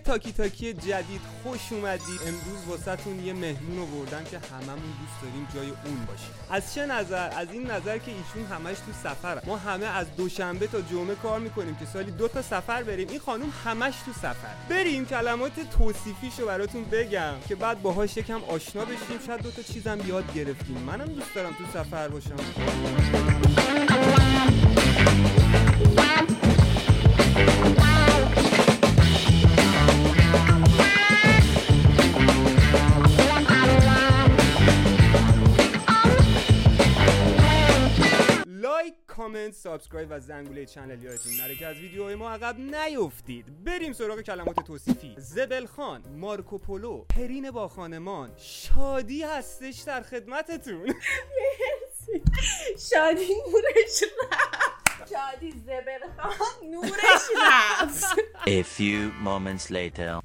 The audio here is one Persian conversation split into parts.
تاکی تاکی جدید خوش اومدید. امروز واسهتون یه مهمون آوردم که هممون دوست داریم جای اون باشیم. از چه نظر؟ از این نظر که ایشون همش تو سفر. ما همه از دوشنبه تا جمعه کار می‌کنیم که سالی دو تا سفر بریم. این خانم همش تو سفر. بریم کلمات توصیفیشو براتون بگم که بعد باهاش یکم آشنا بشیم. شاید دو تا چیزم یاد گرفتیم. منم دوست دارم تو سفر باشم. comment subscribe و زنگوله channel یادتون نره که از ویدیوهای ما عقب نیفتید. بریم سراغ کلمات توصیفی. زبل خان مارکوپولو پرین با خانمان. شادی هستش در خدمتتون. شادی نورش رفت. شادی زبل خان نورش رفت. A few moments later.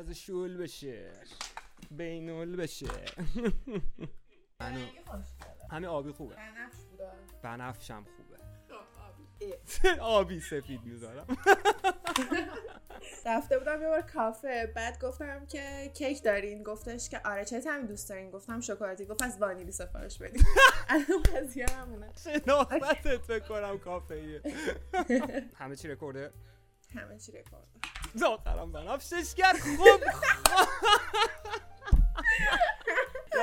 نزد شول بشه. بینول بشه. همه آبی خوبه. بنفش بنفشم خوبه. خب، آبی. سفید می‌ذارم. رفته بودم یه بار کافه. بعد گفتم که کیک دارین. گفتش که آره چه همین دوست دارین؟ گفتم شکلاتی. گفت از وانیلی سفارش بدین. الان قضیه همونه. شناختت فکر کنم کافه همه چی رکورده؟ همه چی رکورد آخرم بنفشش کرد خوب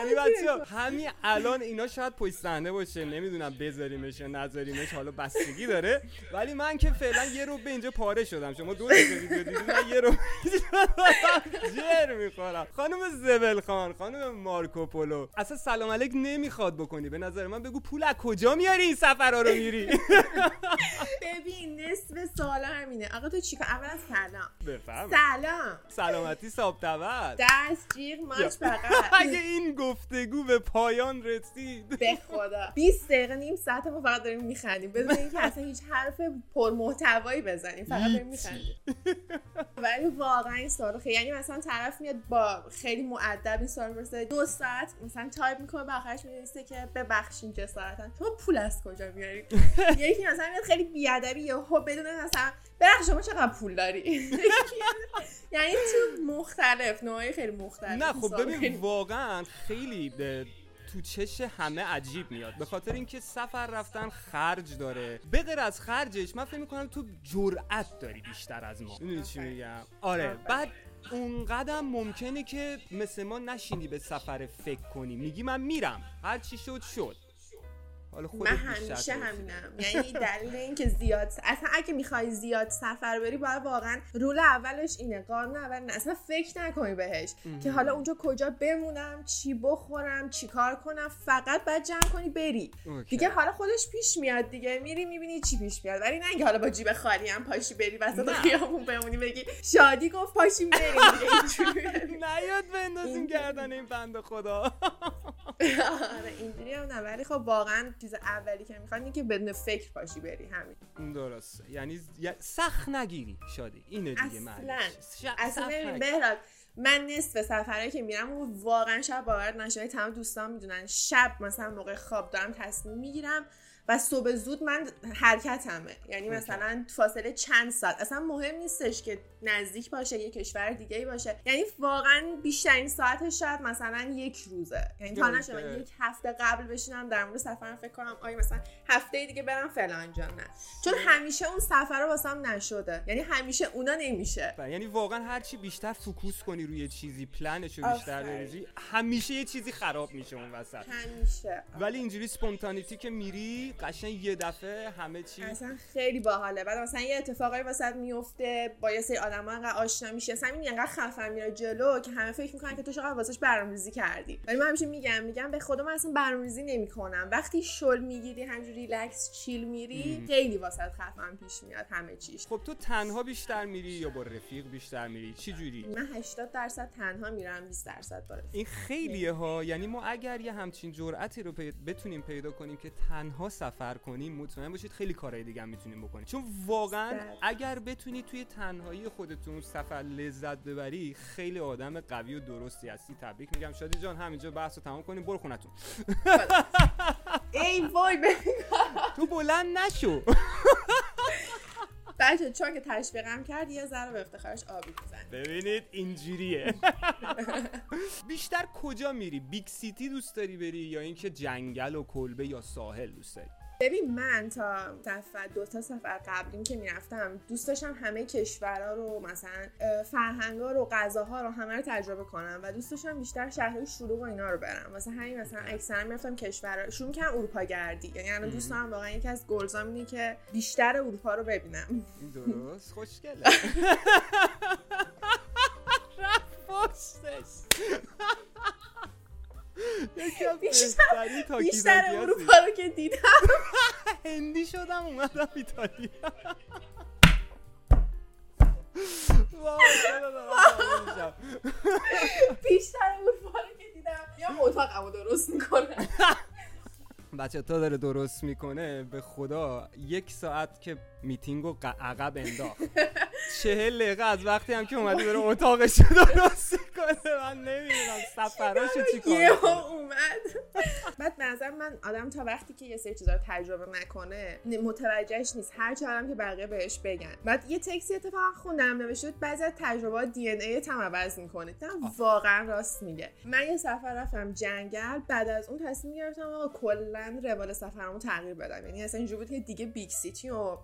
یعنی بچه همین الان اینا شاید پشت صحنه باشه نمی‌دونم بذاریمش یا نذاریمش حالا بستگی داره. ولی من که فعلا یه رو به اینجا پاره شدم. شما دو ویدیو دیدید من یه رو جر می‌خورم. خانم زبل خان خانم مارکوپولو اصلا سلام علیک نمی‌خواد بکنی. به نظر من بگو پول از کجا میاری این سفرها رو میری؟ ببین نصف سالا همینه. آقا تو چیکار؟ اولا سلام. بفهم سلام. سلامتی تبد دست جیغ ماچ بغل. اگه این گفتگو به پایان رسید. به خدا. 20 دقیقه نیم ساعت ما فقط داریم میخندیم. بدون اینکه اصلا هیچ حرف پرمحتوایی بزنیم فقط داریم میخندیم. ولی واقعا این سوال خیلی یعنی مثلا طرف میاد با خیلی مؤدب این سوال می‌پرسه دو ساعت مثلا تایپ می‌کنه به آخرش می‌رسه که ببخشید جسارتا شما پول از کجا میارید یکی مثلا میاد خیلی بیادبی یهو بدون مثلا ببخشید شما چقدر پول داری؟ یعنی تو مختلف نوعی خیلی مختلف نه خب ببین واقعا خیلی به تو چش همه عجیب میاد. به خاطر اینکه سفر رفتن خرج داره. به غیر از خرجش من فکر می‌کنم تو جرأت داری بیشتر از ما. می‌دونی چی. میگم؟ آره. بعد اونقدر ممکنه که مثل ما نشینی به سفر فکر کنی. میگی من میرم. هر چی شد شد. حالا خودت من همیشه. همینم. یعنی دلیل اینکه زیاد اصلا اگه می‌خوای زیاد سفر بری باید واقعا رول اولش اینه قانون اول نه اصلا فکر نکنی بهش که حالا اونجا کجا بمونم چی بخورم چی کار کنم. فقط باید جمع کنی بری. اوکی. دیگه حالا خودش پیش میاد دیگه. میری می‌بینی چی پیش میاد. ولی نه اینکه حالا با جیب خالی هم پاشی بری وسط. خیابون بمونی بگی شادی گفت پاشیم بریم. دیگه. نیاد بندازیم گردن این بنده خدا. آره اینجوری هم نه. ولی خب واقعا چیز اولی که می‌خواد اینه که بدون فکر پاشی بری همین. درسته. یعنی سخت نگیری شادی. اینه دیگه اصلا. اصلا. بهراد من نصف سفرهایی که میرم و واقعا شب باورت نشه تمام دوستان می‌دونن. شب مثلا موقع خواب دارم تصمیم می‌گیرم و صبح زود من حرکتمه. یعنی. مثلا فاصله چند ساعت. اصلا مهم نیستش که نزدیک باشه یه کشور دیگه باشه. یعنی واقعا بیشترین ساعتش شاید مثلا یک روزه. یعنی تا. نشه من یک هفته قبل بشینم در مورد سفرم فکر کنم آیا مثلا هفته دیگه برم فلان جا نه. چون همیشه اون سفر واسم نشده. یعنی همیشه اونا نمیشه. بله، یعنی واقعا هر چی بیشتر فوکوس کنی روی چیزی پلنشو بیشتر. بریزی همیشه یه چیزی خراب میشه اون وسط. همیشه. ولی اینجوری سپونتانیتی که میری قشنگ یه دفعه همه چی اصلا خیلی باحاله. بعد مثلا یه اتفاقی واسط میفته با یه سری آدم انقدر آشنا میشه اصلا این انقدر خفن میره جلو که همه فکر می‌کنن که تو چقدر واسش برنامه‌ریزی کردی. ولی من همیشه میگم میگم به من اصلا برنامه‌ریزی نمی‌کنم. وقتی شل می‌گیری همینجوری relax chill میری خیلی واست خفن پیش میاد همه چیش. خب تو تنها بیشتر میری یا با رفیق بیشتر میری؟ چی جوری؟ من 80 درصد تنها میرم 20 درصد با رفیق. این خیلیه ها. یعنی ما اگر یه همچین جرأتی رو پی- بتونیم پیدا کنیم که تنها سفر کنیم مطمئن باشید خیلی کارهای دیگه هم می‌تونیم بکنیم. چون واقعا بله. اگر بتونی توی تنهایی خودتون سفر لذت ببری خیلی آدم قوی و درستی هستی تبریک میگم. شادی جان همینجا بحث رو تمام کنیم. برو خونتون. ای وای تو بلند نشو. بچه چون که تشویقم کرد یه ذره به افتخارش آبی می‌زنی ببینید اینجوریه. بیشتر کجا میری؟ big city دوست داری بری یا اینکه جنگل و کلبه یا ساحل دوست داری؟ ببین من تا سفر دو تا سفر قبلیم که می‌رفتم دوست داشتم همه کشورها رو مثلا فرهنگا رو غذاها رو همه رو تجربه کنم و دوست داشتم بیشتر شهرهای شلوغ و اینا رو برم. مثلا همین مثلا اکثرا می‌رفتم کشورها شروع کردم اروپا گردی. یعنی الان دوست دارم واقعا یکی از goals ام اینه که بیشتر اروپا رو ببینم. درست؟ خوشگله. رفت یکی از بیشتر- بهترین. اروپا رو که دیدم. هندی شدم اومدم ایتالیا؟ بیشتر اروپا رو که دیدم. یا اتاقمو درست می‌کنم بچه تا داره درست می‌کنه. به خدا یک ساعت که میتینگ رو عقب انداخت. چهل دقیقه از وقتی هم که اومده داره اتاقش درست کنه من نمی‌دونم سفراشو چی. اومد. بعد نظر من آدم تا وقتی که یه سری چیزا رو تجربه نکنه متوجهش نیست. هر آدم که بقیه بهش بگن. بعد یه تکسی اتفاقا خوندم نوشته بود بعضی از تجربات دی ان ای هم عوض می‌کنه. دیدم واقعا راست میگه. من یه سفر رفتم جنگل بعد از اون تصمیم گرفتم آقا کلا روال سفرمو تغییر بدم. یعنی اصلا اینجوری بود که دیگه big city و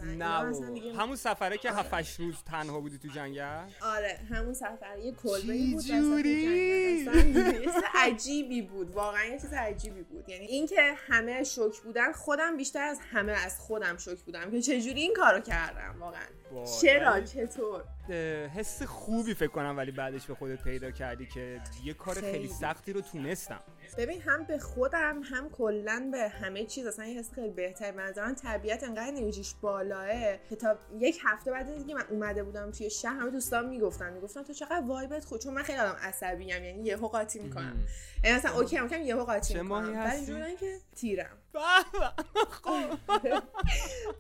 همون سفره که 7 روز تنها بودی تو جنگل؟ آره همون سفر یه کلبه بود جوری؟ چیز عجیبی بود. واقعا یه چیز عجیبی بود. یعنی اینکه همه شوک بودن خودم بیشتر از همه از خودم شوک بودم که چجوری این کارو کردم واقعا. چرا؟ چطور؟ حس خوبی فکر کنم ولی بعدش به خودت پیدا کردی که یه کار خیلی. سختی رو تونستم. ببین هم به خودم هم کلا به همه چیز. اصلا یه حس خیلی بهتر به نظرم طبیعت انقدر انرژیش بالاه که تا یک هفته بعد از اینکه من اومده بودم توی شهر همه دوستان می‌گفتن. می‌گفتن تو چقدر وایبت خوب چون من خیلی آدم عصبی ام یعنی یهو قاطی می‌کنم. یعنی مثلا okay هم یهو قاطی می‌کنم. بعد هستی؟ اینجوری بودن که تیرم.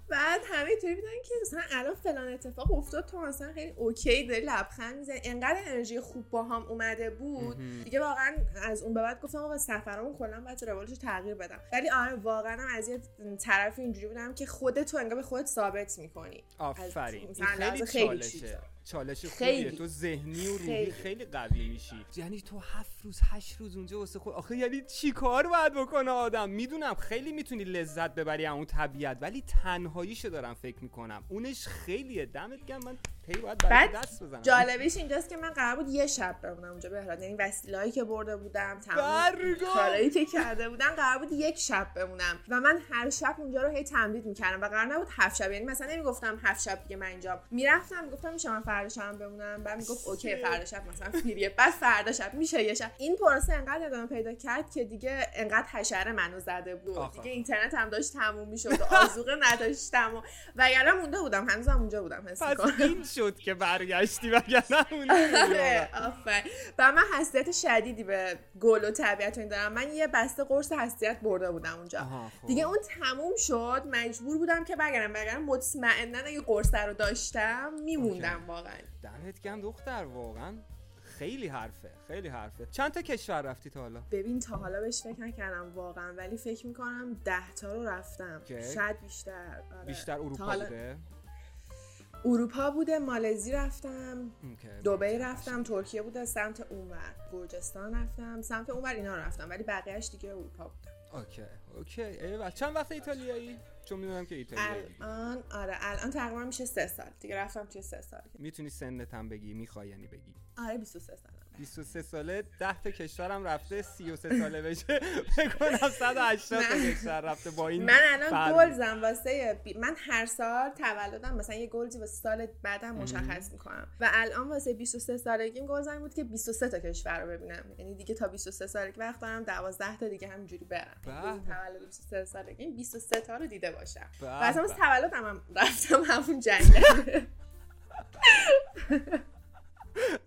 بعد همه اینطوری بودن که مثلا الان فلان اتفاق افتاد تو مثلا خیلی okay داری لبخند می‌زنی. انقدر انرژی خوب با هم اومده بود. دیگه واقعا از اون به بعد گفتم آقا سفرمون کلا باید روالش رو تغییر بدم. ولی آره واقعا هم از یه طرف اینجوری بودم که خودت تو انگار به خودت ثابت می‌کنی. آفرین. خیلی خیلی چالشه. چالش خیلی. خوبیه تو ذهنی و روحی خیلی. خیلی قوی میشی. یعنی تو هفت روز هشت روز اونجا واسه خود آخه یعنی چی کار باید بکنه آدم؟ می‌دونم خیلی می‌تونی لذت ببری از اون طبیعت ولی تنهاییشو دارم فکر می‌کنم. اونش خیلیه. دمت گرم. من هی باید برای بعد دست بزنم. جالبیش اینجاست که من قرار بود یه شب بمونم اونجا بهراد یعنی وسیله‌ای که برده بودم تمام. کارایی که کرده بودم قرار بود یک شب بمونم. و من هر شب اونجا رو هی تمدید می‌کردم و قرار نبود هفت شب. یعنی مثلا نمی‌گفتم هفت شب دیگه من اینجا می‌رفتم می‌گفتم میشه من فردا شب بمونم بعد می‌گفت اوکی فردا شب مثلا فریه بعد فردا شب میشه یه شب. این پروسه انقدر ادامه پیدا کرد که دیگه انقدر حشره منو زده بود. دیگه. اینترنت هم داشت تموم می‌شد و آذوقه نداشتم و وگرنه مونده بودم. هنوزم اونجا بودم حس پس می‌کنم. این شد که برگشتی وگرنه اون آره و من حساسیت شدیدی به گل و طبیعت این دارم. من یه بسته قرص حساسیت برده بودم اونجا. خب. دیگه اون تموم شد. مجبور بودم که برگردم برگردم مطمئنا اگه قرص رو داشتم میموندم اوکی. واقعا. دمت گرم دختر واقعا خیلی حرفه خیلی حرفه. چند تا کشور رفتی تا حالا؟ ببین تا حالا بهش فکر نکردم واقعا ولی فکر می‌کنم ده تا رو رفتم. شاید بیشتر آره. بیشتر اروپا حالا بوده؟ اروپا بوده مالزی رفتم. دبی رفتم. ترکیه بوده سمت اونور. گرجستان رفتم سمت اونور اینا رفتم ولی بقیهش دیگه اروپا بوده. okay okay. ایول چند وقت ایتالیایی؟ چون می‌دونم که ایتالیایی. الان آره الان تقریبا میشه سه سال. دیگه رفتم توی سه سال. می‌تونی سنت هم بگی می‌خوای یعنی بگی. آره 23 سالم 23 ساله 10 تا کشورم رفته 33 ساله بشه بکنم 180 تا. کشور رفته با این من الان. گلزم واسه بی... من هر سال تولدم مثلا یه گلزی واسه سال بعدم مشخص می‌کنم و الان واسه 23 سالگیم گلزم بود که 23 تا کشور رو ببینم یعنی دیگه تا 23 سالگی وقت دارم 12 تا دیگه همینجوری برم. یعنی تولد 23 سالگیم 23 تا رو دیده باشم و اصلا تولدم هم رفتم همون جنگل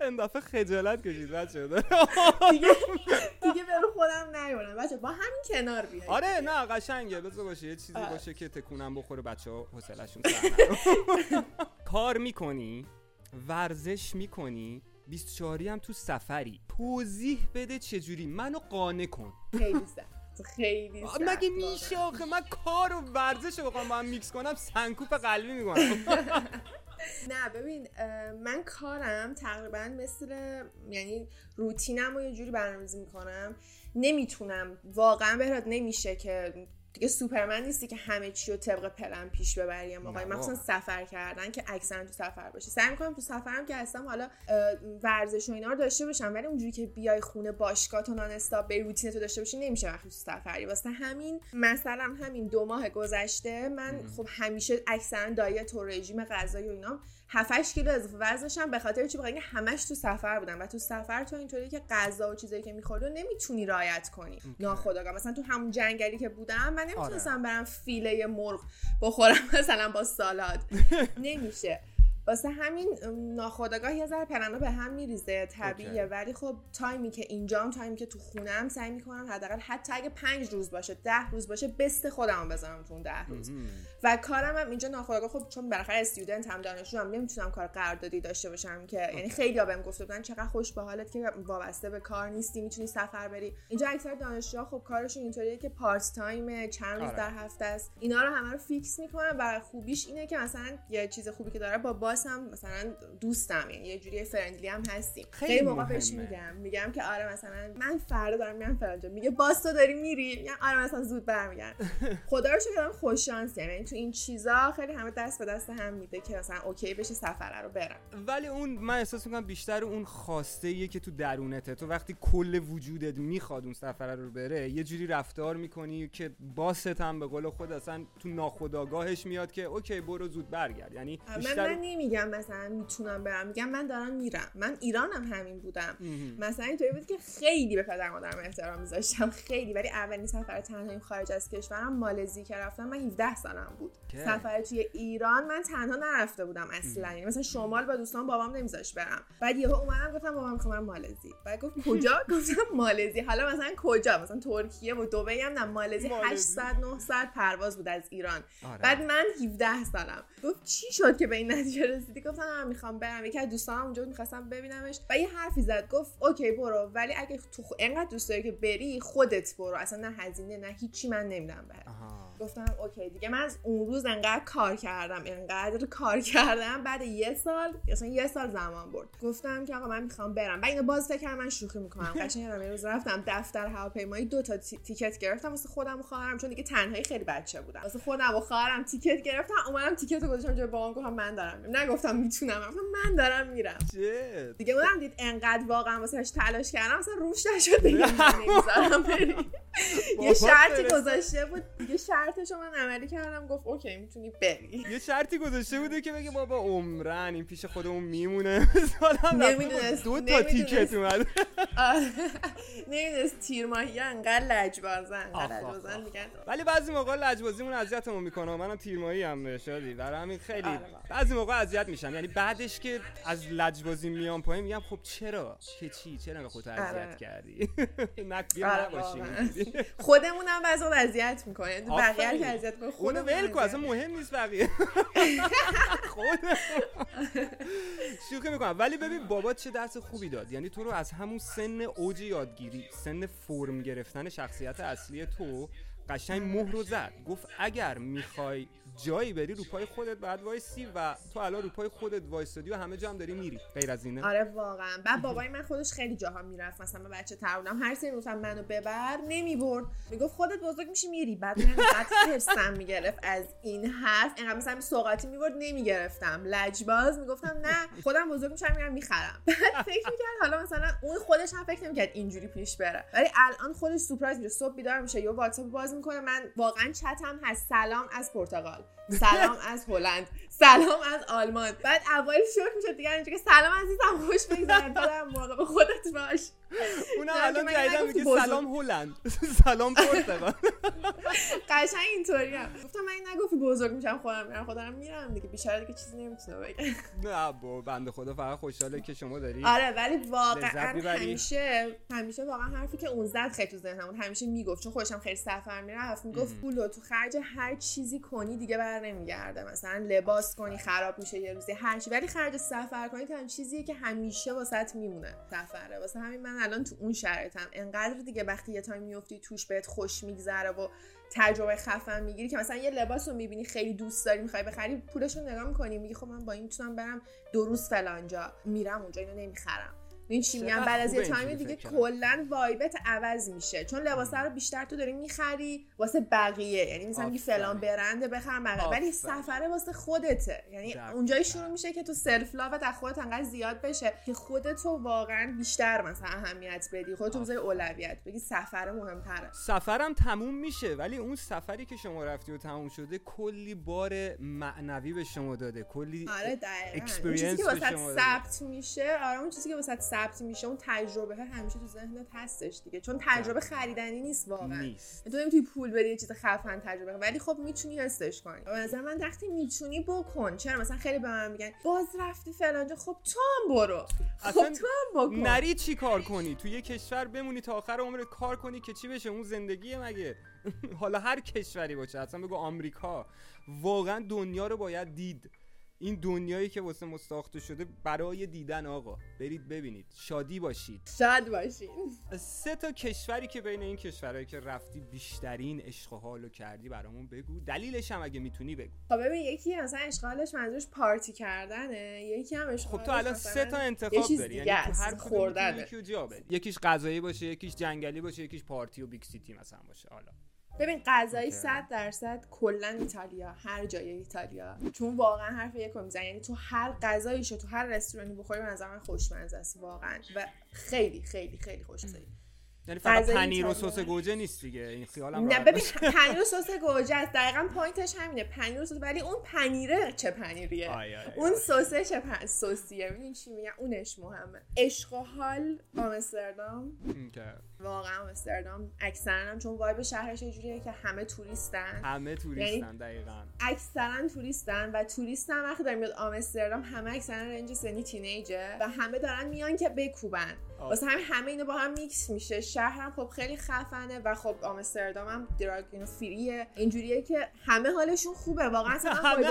این دفعه خجالت کشید بچه دیگه دیگه به خودم نیومدم. بچه با همین کنار بیاید آره نه قشنگه. بذار باشه یه چیزی. باشه که تکونم بخوره بچه ها نره. کار می‌کنی؟ ورزش می‌کنی؟ 24 هم تو سفری. توضیح بده چجوری. منو قانع کن. خیلی خیلی مگه. میشه آخه؟ من کار و ورزش رو بخوام با هم میکس کنم سنکوپ قلبی می‌کنم. نه ببین من کارم تقریبا مثل یعنی روتینم رو یه جوری برنامه‌ریزی می‌کنم. نمی‌تونم واقعا بهراد نمیشه که دیگه سوپرمن نیستی که همه چی رو طبق پلن پیش ببری. مخصوصا واقعا. سفر کردن که اکثرا تو سفر باشی. سعی می‌کنم تو سفرم که هستم حالا ورزش و اینا رو داشته باشم ولی اونجوری که بیای خونه باشگاه تو نان استاپ به روتین تو داشته باشی نمیشه وقتی تو سفری. واسه همین مثلا همین دو ماه گذشته من خب همیشه اکثرا دایت و رژیم غذایی و اینا 7 کیلو اضافه وزن داشتم به خاطر چی؟ بخاطر همش تو سفر بودم و تو سفر تو اینطوری که غذا و چیزایی که می‌خوری رو نمی‌تونی رعایت کنی. ناخودآگاه. مثلا تو همون جنگلی که بودم من نمی‌تونستم برم فیله مرغ بخورم مثلا با سالاد. نمیشه. واسه همین ام، ناخودآگاه یه ذره پلنا به هم میریزه طبیعیه. okay. ولی خب time ی که اینجام time ی که تو خونم سعی می‌کنم حداقل حتی اگه پنج روز باشه ده روز باشه best خودم بذارم تو اون ده روز. و کارم هم اینجا ناخودآگاه خب چون بالاخره student م دانشجو هم نمی‌تونم کار قراردادی داشته باشم که یعنی خیلی بهم گفته بودن چقدر خوش به حالت که وابسته به کار نیستی می‌تونی سفر بری. اینجا اکثر دانشجوها خب کارشون اینطوریه که part time چند روز آره. در هفته است. اینا رو همه رو fix می‌کنم و خوبیش اینه که مثلا یه چیز خوبی که داره با boss م مثلا دوستم یعنی یه جوری friendly هم هستیم. خیلی خیلی موقع بهش مهمه. میگم. میگم که آره مثلا من فردا دارم میرم فلان جا میگه تو داری میری؟ میگم آره مثلا زود برمیگردم. خدا رو شکر خوش شانسی یعنی تو این چیزا خیلی همه دست به دست هم میده که مثلا okay بشه سفره رو برم. ولی اون من احساس می‌کنم بیشتر اون خواسته ایه که تو درونته. تو وقتی کل وجودت می‌خواد اون سفره رو بره یه جوری رفتار می‌کنی که boss ت هم به قول خود اصلا تو ناخودآگاهش میاد که okay برو زود برگرد. یعنی من بیشتر من نمیگم مثلا می‌تونم برم. میگم من دارم میرم. من ایرانم همین بودم. مثلا اینطوری بود که خیلی به پدر مادرم احترام میذاشتم. خیلی. ولی اولین سفر تنهاییم خارج از کشورم مالزی که رفتم من 17 سالم بود. که؟ سفر توی ایران من تنها نرفته بودم اصلا. یعنی مثلا شمال با دوستان بابام نمیذاش برم. بعد یهو اومدم گفتم بابام می‌خوام مالزی. بعد گفت کجا؟ گفتم مالزی. حالا مثلا کجا؟ مثلا ترکیه و دبی هم نه. مالزی 8 مالزی. ساعت 9 ساعت پرواز بود از ایران. آره. بعد من 17 سالم. گفت چی شد که به این نتیجه رسیدی گفتم من می‌خوام برم یکی از دوستانم اونجا می‌خواستم ببینمش و یه حرفی زد گفت اوکی برو ولی اگه تو. انقدر دوست داری که بری خودت برو اصلا نه هزینه نه هیچی من نمیدم آها. گفتم اوکی دیگه من از اون روز انقدر کار کردم انقدر کار کردم. بعد یه سال اصلا یه سال زمان برد. گفتم که آقا من می‌خوام برم. بعد اینو باز فکر من شوخی می‌کنم. قشنگ یادم یه روز رفتم دفتر هواپیمایی دو تا تی- تیکت گرفتم. واسه خودم و خواهرم چون دیگه تنهایی خیلی بچه بودم واسه خودم و خواهرم تیکت گرفتم. اومدم تیکت رو گذاشتم جای بابام گفتم من دارم میرم. نگفتم می‌تونم. گفتم من دارم میرم. دیگه اونم دید انقدر واقعا واسهش تلاش کردم. اصلا روش نشد نمی‌ذارم بری. یه شرطی. گذاشته بود. دیگه شرطشو من عملی کردم گفت اوکی می‌تونی بری. یه شرطی گذاشته بوده که بگه بابا عمرن این پیش خودمون میمونه. نمیدونست- دو تا. تیکت اومد. نمی‌دونست تیر ماهی انقدر لجبازن لجبازن. میگن ولی بعضی موقع لجبازیمون اذیتمون می‌کنه منم تیرمایی هم شادی برای همین خیلی آره. بعضی موقع اذیت میشم. یعنی بعدش که از لجبازی میام پایین میگم خب چرا؟ که چی؟ چرا به خودت اذیت آره. کردی؟ آره، نباشیم. خودمونم بعضی وقت اذیت می‌کنه بقیه رو اذیت کنه ول اذیت اصلا مهم نیست بقیه. خود شوخی می‌کنم. ولی ببین بابات چه درس خوبی داد. یعنی تو رو از همون سن اوج یادگیری سن فرم گرفتن شخصیت اصلی تو قشنگ مهر رو زد. گفت اگر می‌خوای جایی بری رو پای خودت بعد وایسی و تو الان رو پای خودت وایستادی و همه جا هم داری میری. غیر از اینه. آره واقعا. بعد بابای من خودش خیلی جاها می‌رفت. مثلا من بچه تر بودم. هر سری می‌گفتم منو ببر نمی‌برد. می‌گفت خودت بزرگ میشی میری. بعد من انقدر حرسم می‌گرفت از این حرف. انقدر مثلا سوغاتی می‌برد نمی‌گرفتم. لجباز می‌گفتم نه خودم بزرگ میشم میرم می‌خرم. بعد فکر می‌کرد حالا مثلا اون خودش هم فکر نمی‌کرد اینجوری پیش بره. ولی الان خودش سورپرایز میشه. صبح بیدار میشه. یا واتساپ باز می‌کنه. من واقعا چتم هست. سلام از پرتغال. سلام از هلند. سلام از آلمان. بعد اول شوک میشه دیگه اینجوری که سلام عزیزم خوش تو در مراقب خودت باش. اونم نه، الان جدیدن نگفتی میگه. سلام هلند. سلام پرتغال. قشنگ اینطوری هم. گفتم من این نگفتی بزرگ میشم خودم میرم خودم میرم دیگه. بیچاره دیگه چیزی نمی‌تونه بگه. نه با بنده خدا فقط خوشحاله که شما داری آره ولی واقعا؟ همیشه همیشه واقعا حرفی که اون زد خیلی تو ذهنم بود همیشه می‌گفت. چون خودش هم خیلی سفر می‌رفت می‌گفت. پولو تو خرج هر چیزی کنی دیگه بر نمیگرده. مثلا لباس کنی خراب میشه یه روزی هر چی. ولی خرج سفر کنی تنها چیزیه که همیشه واسط میمونه سفره. واسه همین من من الان تو اون شرایطم. انقدر دیگه وقتی یه تایم میفتی توش بهت خوش میگذره و تجربه خفن می‌گیری که مثلا یه لباس رو می‌بینی خیلی دوست داری می‌خوای بخری پولش رو نگاه می‌کنی میگی خب من با این می‌تونم برم دو روز فلانجا میرم اونجا اینو نمی‌خرم. این چی میگم بعد از یه خوبه time اینجوری دیگه. کلا vibe ت عوض میشه. چون لباس رو بیشتر تو داری می‌خری واسه بقیه. یعنی مثلا میگی. فلان برنده بخرم ولی. سفره واسه خودته. یعنی. اونجایی شروع میشه که تو self-love ت از خودت انقدر زیاد بشه که خودتو واقعا بیشتر مثلا اهمیت بدی. خودتو بذاری اولویت. بگی سفره مهمتره. سفرم تموم میشه ولی اون سفری که شما رفتی و تموم شده کلی بار معنوی به شما داده. کلی آره چیزی که واسه. ثبت میشه آره اون چیزی که واسه ثبت میشه اون تجربه همیشه تو ذهنت هستش دیگه. چون تجربه خریدنی نیست واقعا. نیست. تو نمی‌تونی پول بدی یه چیز خفن تجربه ولی خب می‌تونی حسش کنی. به نظر من وقتی می‌تونی بکن. چرا؟ مثلا خیلی به من میگن باز رفتی فلانجا خب تو هم برو. خب تو هم بکن. نری چی کار کنی؟ تو یه کشور بمونی تا آخر عمرت کار کنی که چی بشه؟ اون زندگیه مگه؟ حالا هر کشوری باشه. اصلا بگو آمریکا. واقعا دنیا رو باید دید. این دنیایی که واسه ما ساخته شده برای دیدن آقا. برید ببینید. شادی باشید. شاد باشین. سه تا کشوری که بین این کشورهایی که رفتی بیشترین عشق و حالو کردی برامون بگو. دلیلش هم اگه می‌تونی بگو. خب ببین یکی مثلا اشغالش منظورش پارتی کردنه یکی هم خب تو الان سه تا انتخاب داری. یعنی تو هر بدی. یکیش غذایی باشه یکیش جنگلی باشه یکیش پارتی و big city مثلا باشه. حالا. ببین غذایی okay. 100 درصد کلا ایتالیا هر جای ایتالیا. چون واقعا حرف یکو میزن یعنی تو هر غذاییشو تو هر رستورانی بخوری به نظر من خوشمزه است واقعا. و خیلی خیلی خیلی خوشمزه. یعنی فقط پنیر و. سس گوجه نیست دیگه. این خیالم نه ببین. پنیر و سس گوجه است. دقیقا point ش همینه. پنیر و سس ولی اون پنیره چه پنیریه؟ آی، آی، آی. اون سسه چه پن... سسیه؟ ببین چی میگن اونش مهمه. عشق و حال آمستردام. واقعا آمستردام. اکثرا هم چون vibe شهرش یه جوریه که همه توریستن. همه توریستن دقیقا. اکثرا توریستن و توریست هم وقتی داره میاد آمستردام همه اکثرا range سنی teenage ه و همه دارن میان که بکوبن. واسه همین همه اینو با هم میکس میشه شهر هم خب خیلی خفنه و خب آمستردام هم drug اینو free ه اینجوریه که همه حالشون خوبه. واقعا اصلا همه.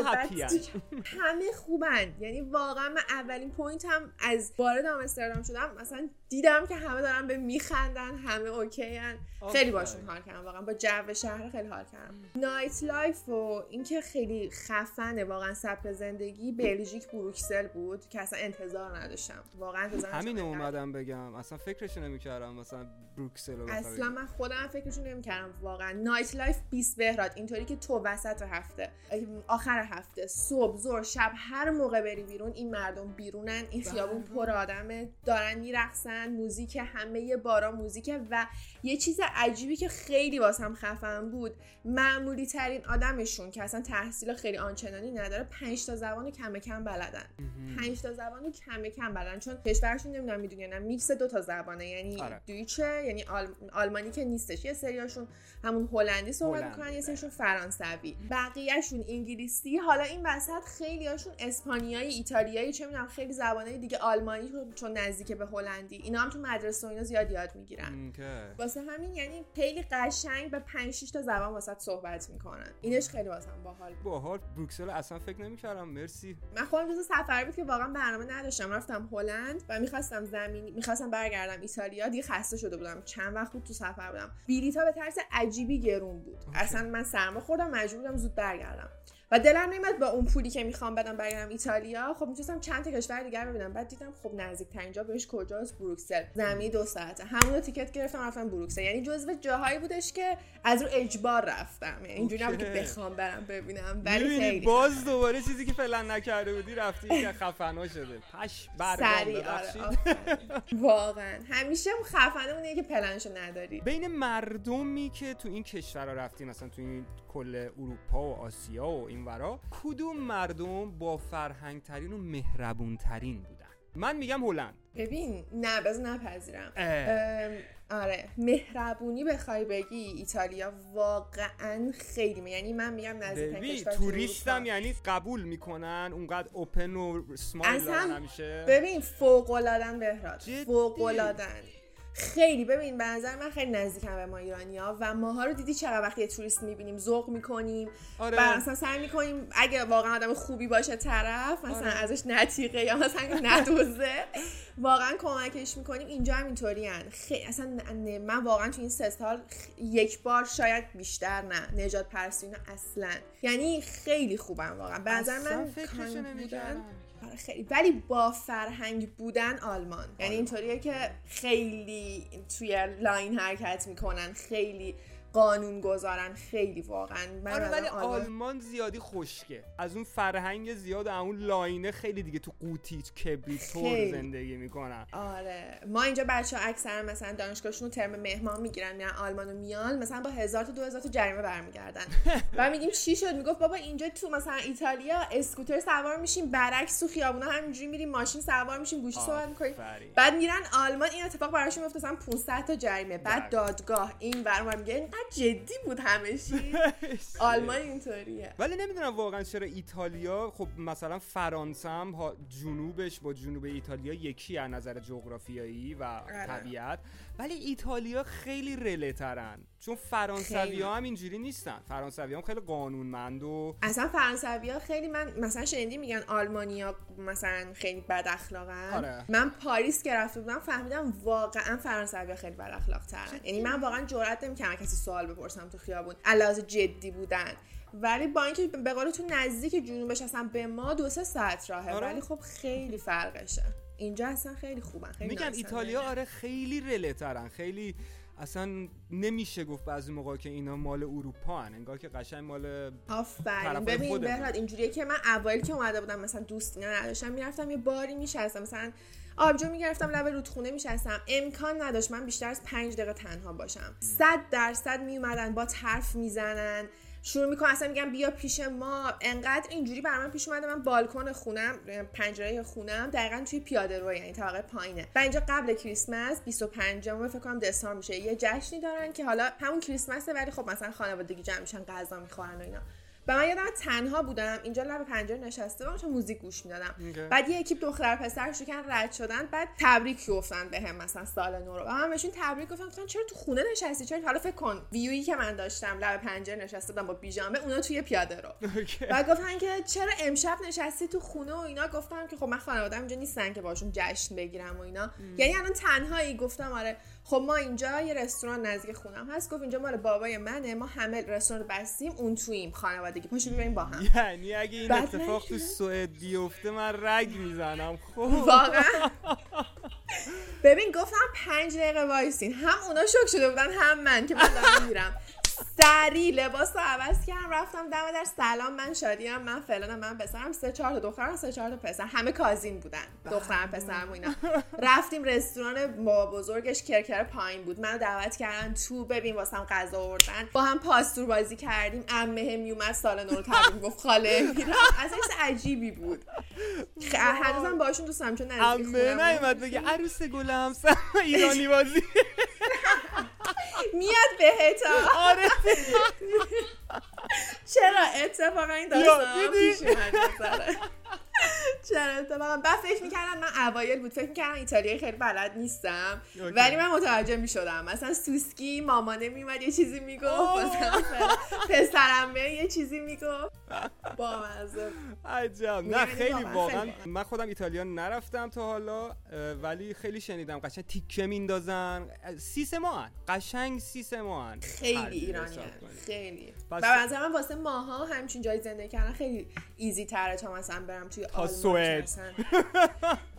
همه خوبن. یعنی واقعا من اولین point هم از وارد آمستردام شدم. مثلا دیدم که همه دارن به میخندن همه okay هن. خیلی. باشون حال کردم واقعا با جو شهر خیلی حال کردم. night life و اینکه خیلی خفنه واقعا سبک زندگی بلژیک بروکسل بود که اصلا انتظار نداشتم. واقعا انتظار همین. اومدم بگم. اصلا فکرشو نمی‌کردم مثلا بروکسل رو اصلا من خودم فکرشو نمی‌کردم واقعا. night life 20 بهراد اینطوری که تو وسط هفته آخر هفته صبح ظهر شب هر موقع بری بیرون این مردم بیرونن این خیابون پر آدمه دارن میرقصن. موزیک همه بارا موزیکه و یه چیز عجیبی که خیلی واسم خفن بود معمولی ترین آدمشون که اصلا تحصیل خیلی آنچنانی نداره پنج تا زبان کم کم بلدن. پنج تا زبان کم کم بلدن. چون کشورشون نمی‌دونم می‌دونی نه میکس دو تا زبانه. یعنی آره. Deutsche یعنی آل... آلمانی که نیستش. یه سریاشون همون هلندی صحبت می‌کنن یه سریشون فرانسوی. بقیهشون انگلیسی. حالا این وسط خیلی هاشون اسپانیایی ایتالیایی چه می‌دونم خیلی زبانهای دیگه آلمانی چون نزدیک به هلندی. اینا هم تو مدرسه و اینا زیاد یاد می‌گیرن. okay. واسه همین یعنی خیلی قشنگ به 5 6 تا زبان واسه صحبت می‌کنن. اینش خیلی واسم باحال بود. باحال. بروکسل اصلا فکر نمی‌کردم. مرسی. من خودم جز سفر بود که واقعا برنامه نداشتم. رفتم هلند و می‌خواستم زمین می‌خواستم برگردم ایتالیا. دیگه خسته شده بودم. چند وقت بود تو سفر بودم. بلیطا به طرز عجیبی گرون بود. اصلا من سرما خوردم. مجبور بودم زود برگردم. و دلم نمیاد با اون پولی که می‌خوام بدم برگردم ایتالیا. خب می‌تونستم چند تا کشور دیگر ببینم. بعد دیدم خب نزدیک ترین جا بهش کجاست؟ بروکسل. زمینی دو ساعته. همون تیکت گرفتم رفتم بروکسل. یعنی جزو جاهایی بودش که از رو اجبار رفتم. یعنی اینجوری نبود که. بخوام برم ببینم. ولی خیلی باز دوباره چیزی که فعلا نکرده بودی رفتی که خفنا شده. پش برگام آره. واقعا. همیشه اون خفنه اونه که پلنشو نداری. بین مردمی که تو این کشورها رفتی مثلا تو این کل اروپا و آسیا و این ورا کدوم مردم با فرهنگ ترین و مهربون ترین بودن؟ من میگم هلند. ببین نه بذار نپذیرم. آره مهربونی بخوای بگی ایتالیا واقعا خیلی می- یعنی من میگم تو توریستم. یعنی قبول می‌کنن اونقدر اوپن و سمایل همیشه. ببین فوق العادن بهراد؟ فوق خیلی ببین به نظر من خیلی نزدیکم به ما ایرانی ها و ماها رو دیدی چقدر وقتی یه توریست می‌بینیم ذوق می‌کنیم؟ آره. و مثلا سعی می‌کنیم اگه واقعا آدم خوبی باشه طرف مثلا آره. ازش نتیقه یا مثلا ندوزه واقعا کمکش می‌کنیم. اینجا هم اینطوری خیلی اصلا من واقعا تو این سه سال یک بار شاید بیشتر نه نژاد پرستی اینا اصلا. یعنی خیلی خوبن واقعا. به نظر من آره خیلی. ولی با فرهنگ بودن آلمان. یعنی اینطوریه که خیلی توی line حرکت می‌کنن خیلی قانون گذارن خیلی واقعا. من آره ولی آلمان- آلمان زیادی خشکه. از اون فرهنگ زیاد و اون line ه خیلی دیگه تو قوطی کبریت. زندگی می‌کنن. آره. ما اینجا بچه ها اکثرا مثلا دانشگاهشون ترم مهمان می‌گیرن میرن آلمان و میان مثلا با هزار تا دو هزار تا جریمه برمیگردن. و میگیم چی شد؟ می‌گفت بابا اینجا تو مثلا ایتالیا اسکوتر سوار میشیم برعکس تو خیابونا همینجوری میریم ماشین سوار میشیم گوشی صحبت می‌کنیم. بعد میرن آلمان این اتفاق براشون میفته مثلا 500 تا جریمه. بعد بله. دادگاه این برام میگه اینقدر جدی بود همه آلمان اینطوریه. ولی نمی‌دونم واقعا چرا ایتالیا خب مثلا فرانسه هم جنوبش با جنوب ایتالیا یکی از نظر جغرافیایی و آره. طبیعت. ولی ایتالیا خیلی رله ترن. چون فرانسوی. ها هم اینجوری نیستن. فرانسوی هم خیلی قانونمند و اصلا فرانسوی ها خیلی من مثلا شنیدی میگن آلمانیا مثلا خیلی بد اخلاقن؟ آره. من پاریس که رفته بودم فهمیدم واقعا فرانسوی ها خیلی بد اخلاق ترن یعنی من واقعا جرئت نمی‌کردم کسی سوال بپرسم تو خیابون. علاوه جدی بودن. ولی با اینکه به قول تو نزدیک جنوبش اصلا به ما دو سه ساعت راهه. آره. ولی خب خیلی فرقشه. اینجا اصلا خیلی خوبن خیلی میگم. ایتالیا آره خیلی رله ترن خیلی اصلا نمیشه گفت بعضی موقع که اینا مال اروپا هن. انگار که قشنگ مال آفرین ببین. بهراد اینجوریه که من اوایل که اومده بودم مثلا دوست اینا نداشتم می‌رفتم یه باری میشستم مثلا آبجو می‌گرفتم لب رودخونه میشستم امکان نداشت من بیشتر از پنج دقیقه تنها باشم صد درصد میومدن با حرف می‌زنن شروع می‌کنن اصلا میگم بیا پیش ما. انقدر اینجوری بر من پیش اومده من بالکن خونم پنجره خونم دقیقا توی پیاده رو یعنی طبقه پایینه. و اینجا قبل کریسمس 25 فکر کنم دسامبر میشه. یه جشنی دارن که حالا همون کریسمسه ولی خب مثلا خانوادگی جمع میشن غذا می‌خورن و اینا. و من یادم تنها بودم. اینجا لب پنجره نشسته بودم چون موزیک گوش می‌دادم. بعد یه اکیپ دختر پسر شکن رد شدن بعد تبریک گفتن بهم مثلا سال نو رو. و من بهشون تبریک گفتم گفتن چرا تو خونه نشستی؟ چرا حالا فکر کن ویویی که من داشتم لب پنجره نشسته بودم با پیژامه اونا توی پیاده رو. و گفتن که چرا امشب نشستی تو خونه و اینا؟ گفتم که خب من خانواده‌ام اینجا نیستن که باشون جشن بگیرم و اینا. یعنی الان تنهایی. گفتم آره. خب ما اینجا یه رستوران نزدیک خونم هست. گفت اینجا مال بابای منه. ما همه رستوران رو بستیم اون توییم خانوادگی. پاشو بریم با هم. یعنی اگه این اتفاق تو سوئد بیفته من رگ می‌زنم. خب. واقعا. ببین گفتم پنج دقیقه وایسین. هم اونا شک شده بودن هم من که من دارم میرم سری لباس رو عوض کردم رفتم دم در سلام من شادیم من فلانم من پسرم سه چهار تا دخترم سه چهار تا پسر همه کازین بودن دخترم پسرم و اینا. رفتیم رستوران با بزرگش کرکر پایین بود. منو دعوت کردن تو ببین واسم غذا آوردن. با هم پاستور بازی کردیم. عمه میومد سال نو رو تبریک گفت خاله میرم. اصلا چیز عجیبی بود. هنوزم باشون دوستم چون خونم نیومد بگه عروس گل همسر ایرانی بازی. میاد بهتا آره چرا اتفاقا این داستان؟ پیش اومد. چرا اتفاقا؟ بعد فکر می‌کردم من اوایل بود. فکر می‌کردم ایتالیایی خیلی بلد نیستم. ولی من متوجه می‌شدم. مثلا سوسکی مامانه میومد یه چیزی می‌گفت. آه. مثلا پسرم به یه چیزی می‌گفت. با مزه. عجب. نه خیلی واقعا. من خودم ایتالیا نرفتم تا حالا ولی خیلی شنیدم. قشنگ تیکه میندازن سیس ما قشنگ سیس ما خیلی ایرانی خیلی. و من واسه ماها همچین جایی زندگی کردن خیلی easy تره تا مثلا برم توی آلمان سوئد.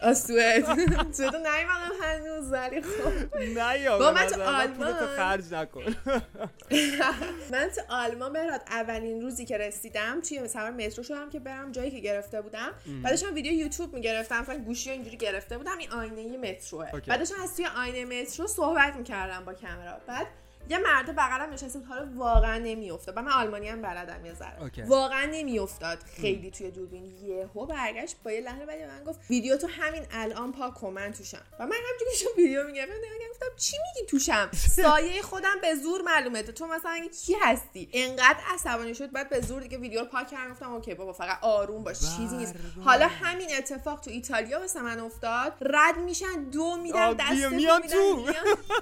آ، سوئد. نیومدم هنوز ولی خب. نه با من تو آلمان- خرج نکن. من تو آلمان بهراد اولین روزی که رسیدم توی سوار مترو شدم که برم جایی که گرفته بودم. بعدش من ویدیو یوتیوب می‌گرفتم مثلا گوشی اینجوری گرفته بودم این آینه متروه. بعدش از توی آینه مترو صحبت می‌کردم با کامرا بعد یه مرد بغلم نشسته بود حالا واقعا نمیافتاد. و من آلمانی هم بلدم یه ذره. واقعا نمیافتاد. خیلی توی دوربین یهو برگشت با یه لحن بعدی به من گفت ویدیو تو همین الان پاک کن من توشم. و من همینجوری ویدیو می‌گرفتم. گفتم چی میگی توشم؟ سایه خودم به زور معلومه تو. مثلا کی هستی؟ انقدر عصبانی شد. بعد به زور دیگه ویدیو رو پاک کردم. گفتم اوکی بابا فقط آروم باش. چیزی نیست. حالا همین اتفاق تو ایتالیا واسه من افتاد. رد میشن دو میدن دست میان تو.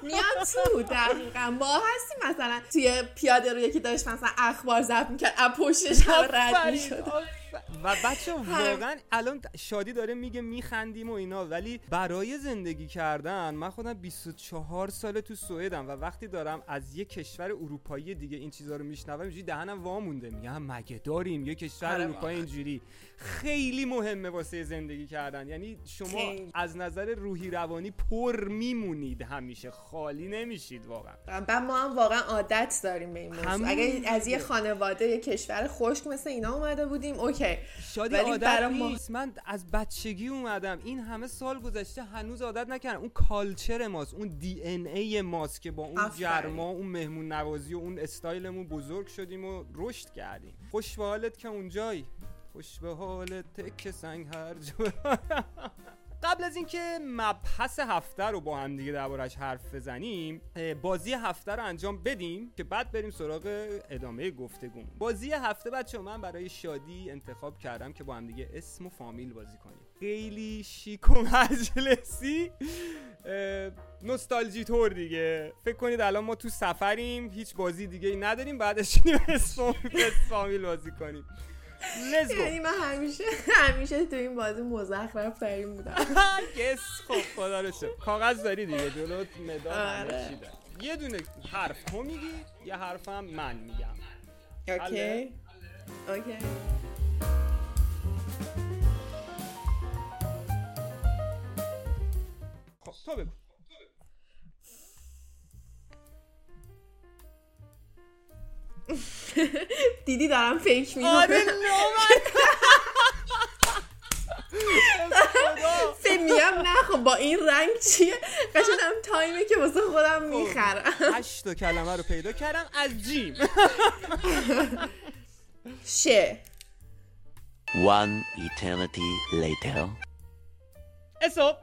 میان تو. دقیقا. ما هستیم مثلا توی پیاده رو یکی داشت مثلا اخبار ضبط می‌کرد از پشتش هم رد می‌شد. و بچه واقعا الان شادی داره میگه میخندیم و اینا ولی برای زندگی کردن من خودم 24 ساله تو سوئدم و وقتی دارم از یه کشور اروپایی دیگه این چیزا رو میشنوم اینجوری دهنم وامونده میگم مگه داریم؟ یه کشور اروپایی اینجوری. خیلی مهمه واسه زندگی کردن. یعنی شما خیلی. از نظر روحی روانی پر میمونید همیشه. خالی نمیشید واقعا. بعد ما هم واقعا عادت داریم به این موضوع. همون اگه از یه. خانواده یه کشور خشک مثل اینا اومده بودیم اوکی. شادی ولی عادت ما- نیست. من از بچگی اومدم. این همه سال گذشته هنوز عادت نکردم. اون کالچر ماست اون دی ان ای ماست که با اون آفرین. گرما اون مهمون نوازی و اون استایلمون بزرگ شدیم و رشد کردیم. خوش به حالت که اونجایی. خوش به حالت که سنگ هر جا قبل از اینکه مبحث هفته رو با هم دیگه دربارش حرف بزنیم بازی هفته رو انجام بدیم که بعد بریم سراغ ادامه گفتگوم بازی هفته بچه من برای شادی انتخاب کردم که با هم دیگه اسم و فامیل بازی کنیم. خیلی شیک و مجلسی. نوستالژی طور دیگه. فکر کنید الان ما تو سفریم هیچ بازی دیگه ای نداریم بعدش اسم فامیل بازی کنیم. یعنی من همیشه همیشه تو این بازی مزخرف ترین بودم. یس خب خدا رو. کاغذ داری دیگه جلوت مداد آره. یه دونه حرف تو میگی یه حرفم من میگم. اوکی. اوکی. خب تو بگو. دیدی دارم فیک می‌کنم آره فکر میگم نه خب با این رنگ چیه؟ قشنگ هم تایمه که واسه خودم می‌خرم. هشت تا کلمه رو پیدا کردم از جیم. شه. One eternity later. استوب.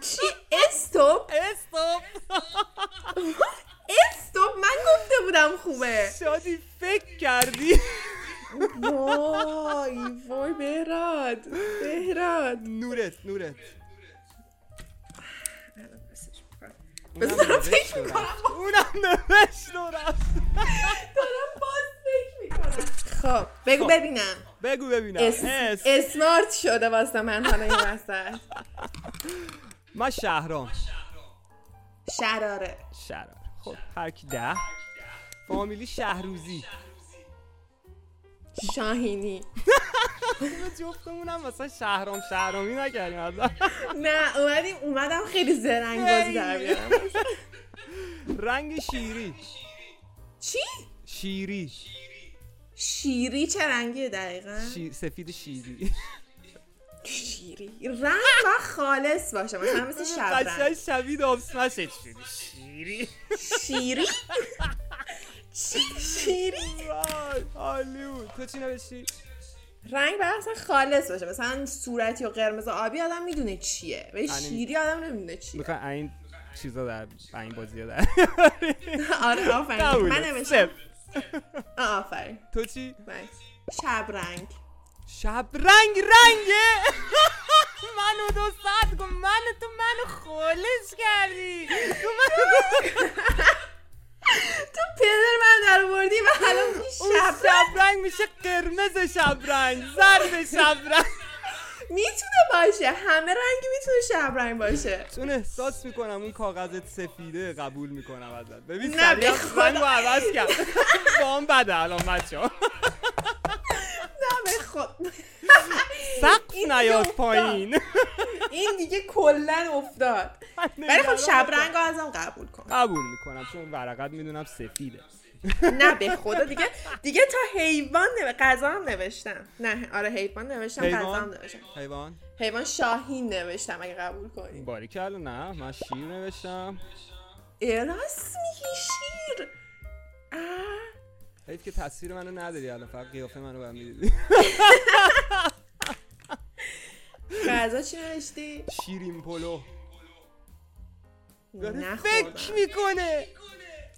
چی؟ استوب؟ استوب. استوب من گفته بودم خوبه. شادی فکر کردی؟ وای وای بهراد بهراد نورت نورت. بذار اونم دارم نوشت فکر می‌کنم. اونم نوشت و رفت. دارم باز فکر می‌کنم. خب بگو خب. ببینم. بگو ببینم. اس... اس. اسمارت شده واسه من حالا این وسط. من شهرام. شراره. شهرام خب هر کی ده. فامیلی شهروزی. شاهینی. ما جفتمونم مثلا شهرام شهرامی نکردیم نه اومدیم اومدم خیلی زرنگ بازی در رنگ شیری. چی؟ شیری. شیری چه رنگیه دقیقا؟ سفید شیری. شیری. رنگ و خالص باشه. مثلا مثل شبرنگ. قشنگ شبیه آبسمشت شدی شیری. شیری. شیری؟ بود. تو چی نوشتی؟ رنگ باید اصلا خالص باشه. مثلا صورتی و قرمز و آبی آدم می‌دونه چیه. ولی یعنی- شیری آدم نمی‌دونه چیه. می‌خوای این چیزا در این بازی در آره آفرین. من. آه، آفرین. تو چی؟ باش. شبرنگ. شب رنگ رنگه. منو دو ساعت گفت من تو منو خالص کردی. تو منو تو پدر من در آوردی و شبرنگ شب رنگ. میشه قرمز شب رنگ زرد شب رنگ. می‌تونه باشه همه رنگی می‌تونه شبرنگ باشه. چون احساس می‌کنم اون کاغذت سفیده قبول می‌کنم ازت. ببین سریع. رنگ رو عوض کرد. با هم بده الان بچه خود سقف نیاد. پایین این دیگه کلا افتاد. ولی خب شبرنگ رو ازم قبول کن. قبول می‌کنم چون ورقت می‌دونم سفیده. نه به خدا. دیگه دیگه تا حیوان. غذا هم نوشتم. نه آره حیوان نوشتم غذا هم حیوان نوشتم. حیوان؟ حیوان شاهین نوشتم اگه قبول کنی. باریکلا نه من شیر نوشتم. اراس میگی شیر. حیف که تصویر منو نداری الان فقط قیافه منو برم می‌دیدی. غذا چی نوشتی؟ شیرین پلو. داره فکر می‌کنه.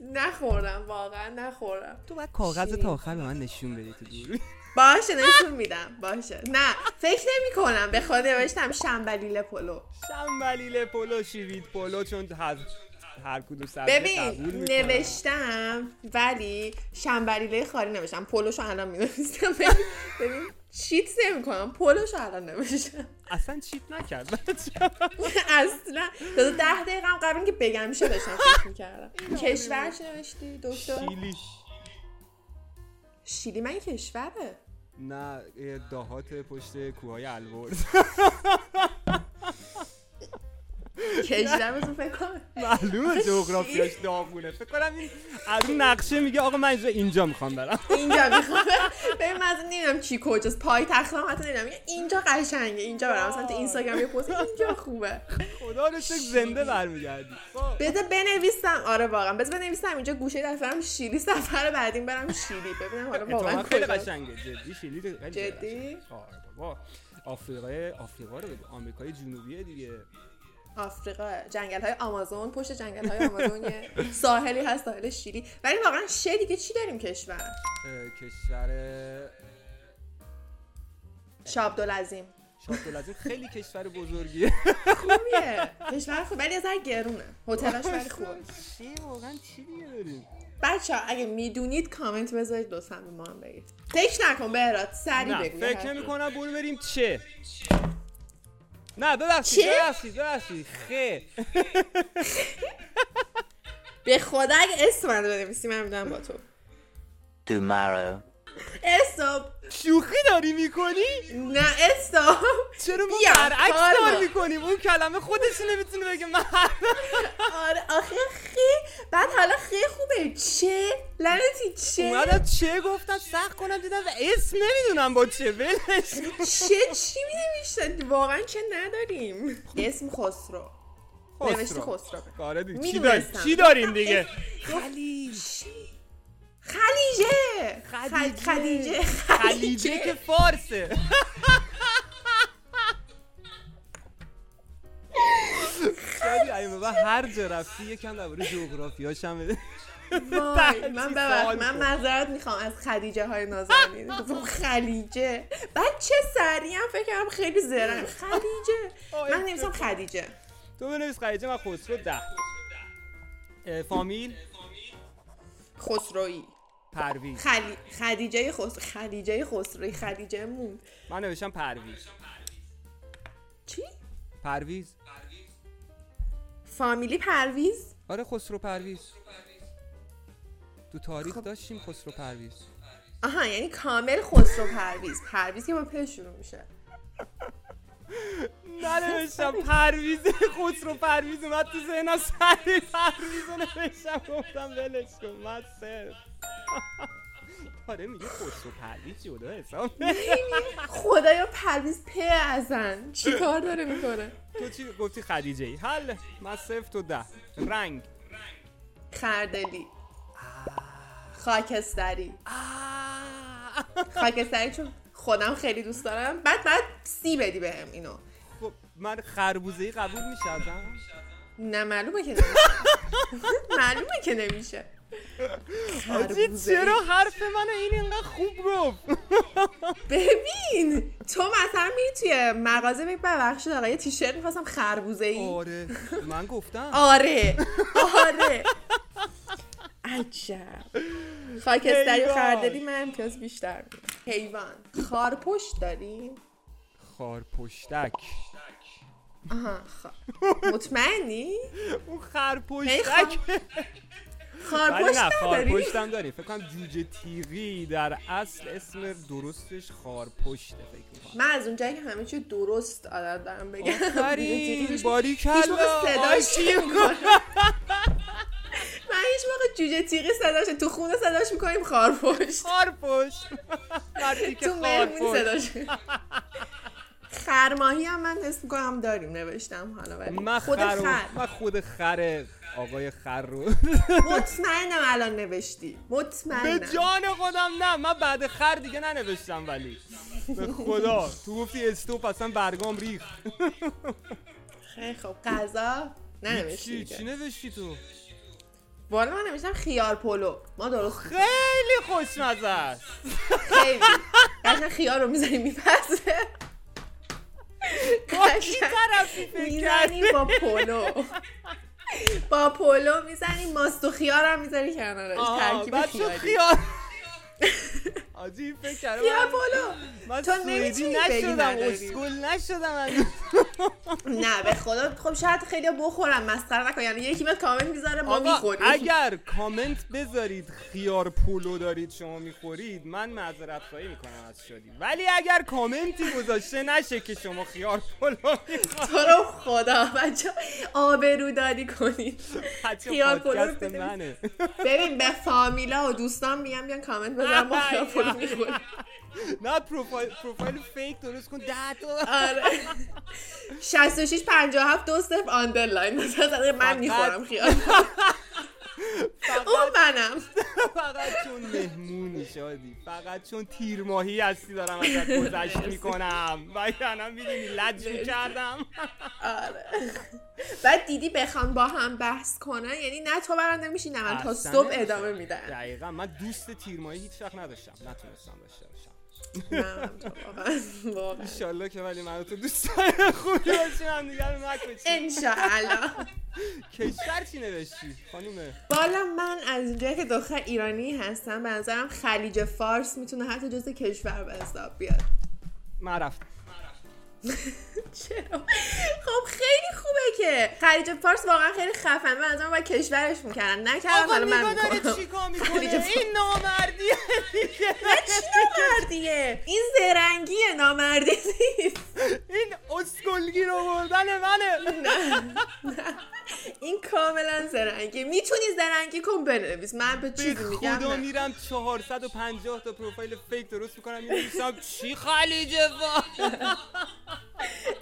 نخوردم واقعا نخوردم. تو باید کاغذ. تا آخر به من نشون بدی تو دور. باشه نشون میدم. باشه. نه فکر نمی کنم به خود نوشتم شنبلیل پلو. شنبلیل پلو شوید پلو چون هر هر کدوم ببین. نوشتم ولی شنبلیله خالی نوشتم. پلوشو الان می نوشتم ببین ببین cheat نمی کنم پلوشو الان نوشتم. اصلا cheat نکرد. اصلا. تازه ده دقیقه هم قبل اینکه بگم میشه داشتم فکر می‌کردم. کشور چی نوشتی دکتر؟ شیلی. شیلی من کشوره. نه دهات پشت کوههای البرز. کشور بزن فکر کنم. معلومه جغرافیاش داغونه. فکر کنم این از اون نقشه میگه آقا من اینجا اینجا می‌خوام برم. اینجا می‌خوام. ببین من اصلا نمی‌دونم چی کجاست. پای تختم حتی نمی‌دونم. اینجا قشنگه. اینجا برم. مثلا تو اینستاگرام یه پست اینجا خوبه. خدا رو شکر زنده برمیگردی. خب. بذار بنویسم. آره واقعا. بذار بنویسم. اینجا گوشه دفترم شیلی سفر بعدیم برم شیلی. ببینم حالا واقعا خیلی. قشنگه. جدی شیلی خیلی جدی؟ آره بابا. آفریقای آفریقا رو آمریکای جنوبیه دیگه. آفریقا. جنگل های آمازون پشت جنگل های آمازون یه ساحلی هست ساحل شیلی ولی واقعا شه دیگه چی داریم؟ کشور. کشور شابدالعظیم. شاهدالعظیم خیلی کشور بزرگیه. خوبیه. کشور خوب ولی از گرونه. هتلش ولی خوبه. چی؟ واقعا چی دیگه داریم؟ بچه ها اگه می‌دونید کامنت بذارید. لطفا به ما هم بگید. فکر نکن بهرات سری نه بگو. فکر نمی کنم برو بریم چه؟ نه ببخشید چه؟ ببخشید ببخشید. خه به خدا اگه اسم من رو بنویسی من می‌دونم با تو. Tomorrow, استوب شوخی داری می‌کنی؟ نه استوب چرا ما برعکس کار با. می‌کنیم اون کلمه خودش نمی‌تونه بگه من آره آخه خی بعد حالا خی خوبه. چه؟ لعنتی چه؟ اومدم چه گفتم؟ سخت کنم دیدم و اسم نمی‌دونم با چه. ولش. چه چی می نوشتن واقعا چه نداریم. اسم خسرو. نوشتی خسرو. آره دیگه. چی داریم می‌دونستم. چی؟ خلیجه. خدیجه. خلیجه. خلیجه که فارسه. شاید این به بعد هر جا رفتی یکم درباره جغرافیاش هم بده. وای من ببخش من. معذرت می‌خوام از خدیجه های نازنین. گفتم خلیجه. بعد چه سریع هم فکر کردم خیلی زرنگ. خلیجه. آه، من فکر. خدیجه تو بنویس خلیجه من خسرو ده. فامیل؟ خسروی. پرویز. خلی... خدیجه خسرو خدیجه خسروی خدیجه موند من نوشتم پرویز. چی؟ پرویز. فامیلی پرویز؟ آره خسرو پرویز. تو تاریخ خب. داشتیم خسرو پرویز. آها یعنی کامل خسرو پرویز. پرویز که با پ شروع میشه. ننوشتم پرویز. خسرو پرویز اومد تو ذهنم. سری پرویز رو نوشتم. گفتم ولش کن من صرف آره میگه خسرو پرویز جدا حساب خدایا پرویز پ ازن چی کار داره می‌کنه تو چی گفتی خدیجه ای حل من صرف تو ده رنگ خردلی خاکستری. خاکستری چون خودم خیلی دوست دارم بعد بعد سی بدی بهم اینو من خربوزه قبول میشه نه معلومه که نمیشه معلومه که نمیشه آجی خربوزه‌ای. چرا حرف من این اینقدر خوب گفت؟ ببین تو مثلا میری توی مغازه بگی ببخشید آقا یه تیشرت می‌خواستم خربوزه ای آره من گفتم. آره آره. عجب. خاکستری. خردلی من امتیاز بیشتر حیوان. خارپشت داریم؟ خار پشتک آها خ... مطمئنی؟ اون خرپشتک. خارپشتم داریم فکر کنم جوجه تیغی در اصل اسم درستش خارپشته فکر می‌کنم. من از اونجایی که همه چی درست عادت دارم بگم. آفرین. باری کلا صداش. من هیچ موقع جوجه تیغی صداش تو خونه صداش می‌کنیم خارپشت. خارپشت. تو مهمونی خارپشت. صداش. خرماهی هم من حس می‌کنم داریم نوشتم حالا ولی من خود خر. من خود خر آقای خر رو مطمئنم الان نوشتی. به مطمئنم جان خودم نه. من بعد خر دیگه ننوشتم ولی. به خدا. تو گفتی استوپ اصلا برگام ریخ خیلی خب غذا ننوشتی چی؟ دیگه. چی نوشتی تو؟ والا من نوشتم خیار پلو. ما درست خیلی خوشمزه است خیلی. قشنگ خیار رو می‌زنی میپسه با کی طرفی فکر با پلو. با پلو می‌زنی ماست و خیار هم می‌زنی کنارش ترکیب خیار آجی فکر کردم خیار پلو من تو بگی نشدم. اسکول نشدم. نه به خدا. خب شاید خیلی بخورم مسخره نکن یعنی یکی میاد کامنت می‌ذاره ما می‌خوریم. اگر کامنت بذارید خیار پلو دارید شما می‌خورید من معذرت خواهی می‌کنم از شادی ولی اگر کامنتی گذاشته نشه که شما خیار پولو تو رو خدا بچه آبروداری کنید بچه خیار پلو بده. منه. ببین به فامیلا و دوستان میگم بیان کامنت بذارم ما خیار پلو می‌خوریم. نه پروفایل پروفایل fake درست کن. ده تا. آره. 66 57 دو صفر underline من می‌خورم خیار اون منم. فقط چون مهمونی شادی. فقط چون تیر ماهی هستی دارم ازت گذشت می‌کنم. وگرنه می‌دونی لج می‌کردم آره. بعد دیدی بخوان با هم بحث کنن؟ یعنی نه تو برنده میشی نه من تا صبح. ادامه میدن دقیقا. من دوست تیر ماهی هیچ وقت نداشتم. نتونستم داشته نه واقعا. انشالله که ولی من تو دوستای خوبی باشیم هم دیگر رو نکشیم انشاءالله کشور چی نوشتی؟ خانومه بالا من از اینجایی که دختر ایرانی هستم به نظرم خلیج فارس می‌تونه حتی جز کشور به حساب بیاد. من رفتم. چرا؟ خب خیلی خوبه که خلیج فارس واقعا خیلی خفن به نظرم باید کشورش می‌کردن. نکردن آقا حالا من می‌کنم چیکار می‌کنه. این نامردیه دیگه چی نامردیه؟ این زرنگیه نامردی نیست. این اسکلگی رو بردن منه این کاملا زرنگی می‌تونی زرنگی کن بنویس. من به چیزی میگم خدا. میرم 450 تا پروفایل فیک درست می‌کنم می‌نویسم چی خلیج فارس؟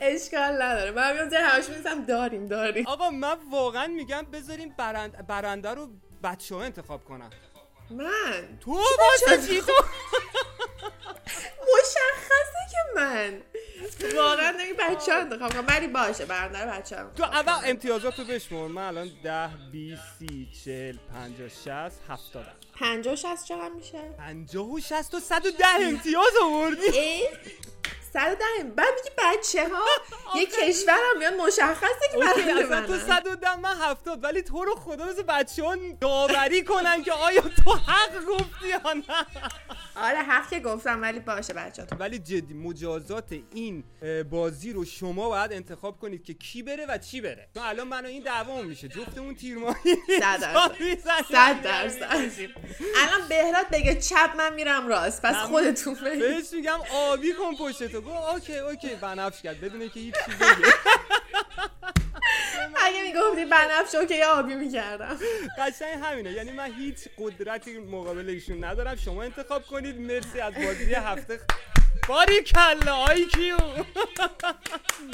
اشکال نداره. من میام زیر همش میزم داریم داریم. آقا من واقعا میگم بذاریم برند برنده رو بچه ها انتخاب کنن. من؟ تو واسه چی؟ تو مشخصه که من. واقعا نمی بچه ها انتخاب کنم. ولی باشه برنده بچه ها تو اول امتیازات رو بشمر من الان 10 20 30 40 50 60 70 50 60 چقدر میشه؟ 50 و 60 و 110 امتیاز آوردی. 110 بعد میگی بچه ها؟ یه کشورم میاد مشخصه که برنده اصلا تو منن 110 من 70 ولی تو رو خدا بذار بچه ها داوری کنن که آیا تو حق گفتی یا نه؟ آره حق که گفتم ولی باشه بچه ها ولی جدی مجازات این بازی رو شما باید انتخاب کنید که کی بره و چی بره. چون الان من این دعوام میشه. جفتمون صد درصد. صد درصد. الان بهراد بگه چپ من میرم راست. پس. خودتون بهش میگم آبی کن پشتتو. go okay okay بنفش کرد بدونه که هیچ چی بگه. اگه می‌گفتی بنفش یه آبی می‌کردم. قشنگ همینه. یعنی من هیچ قدرتی مقابل ایشون ندارم. شما انتخاب کنید. مرسی از بازی. هفته باری کلا آی کیو؟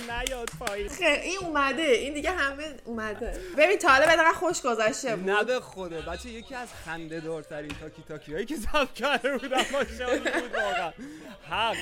نیاد پایین. خیلی این اومده. این دیگه همه اومده. ببین تا حالا خوش گذشته بود. نه به خدا. بچه یکی از خنده دارترین تاکی تاکی هایی که ضبط کرده بودم بود واقعا. حق.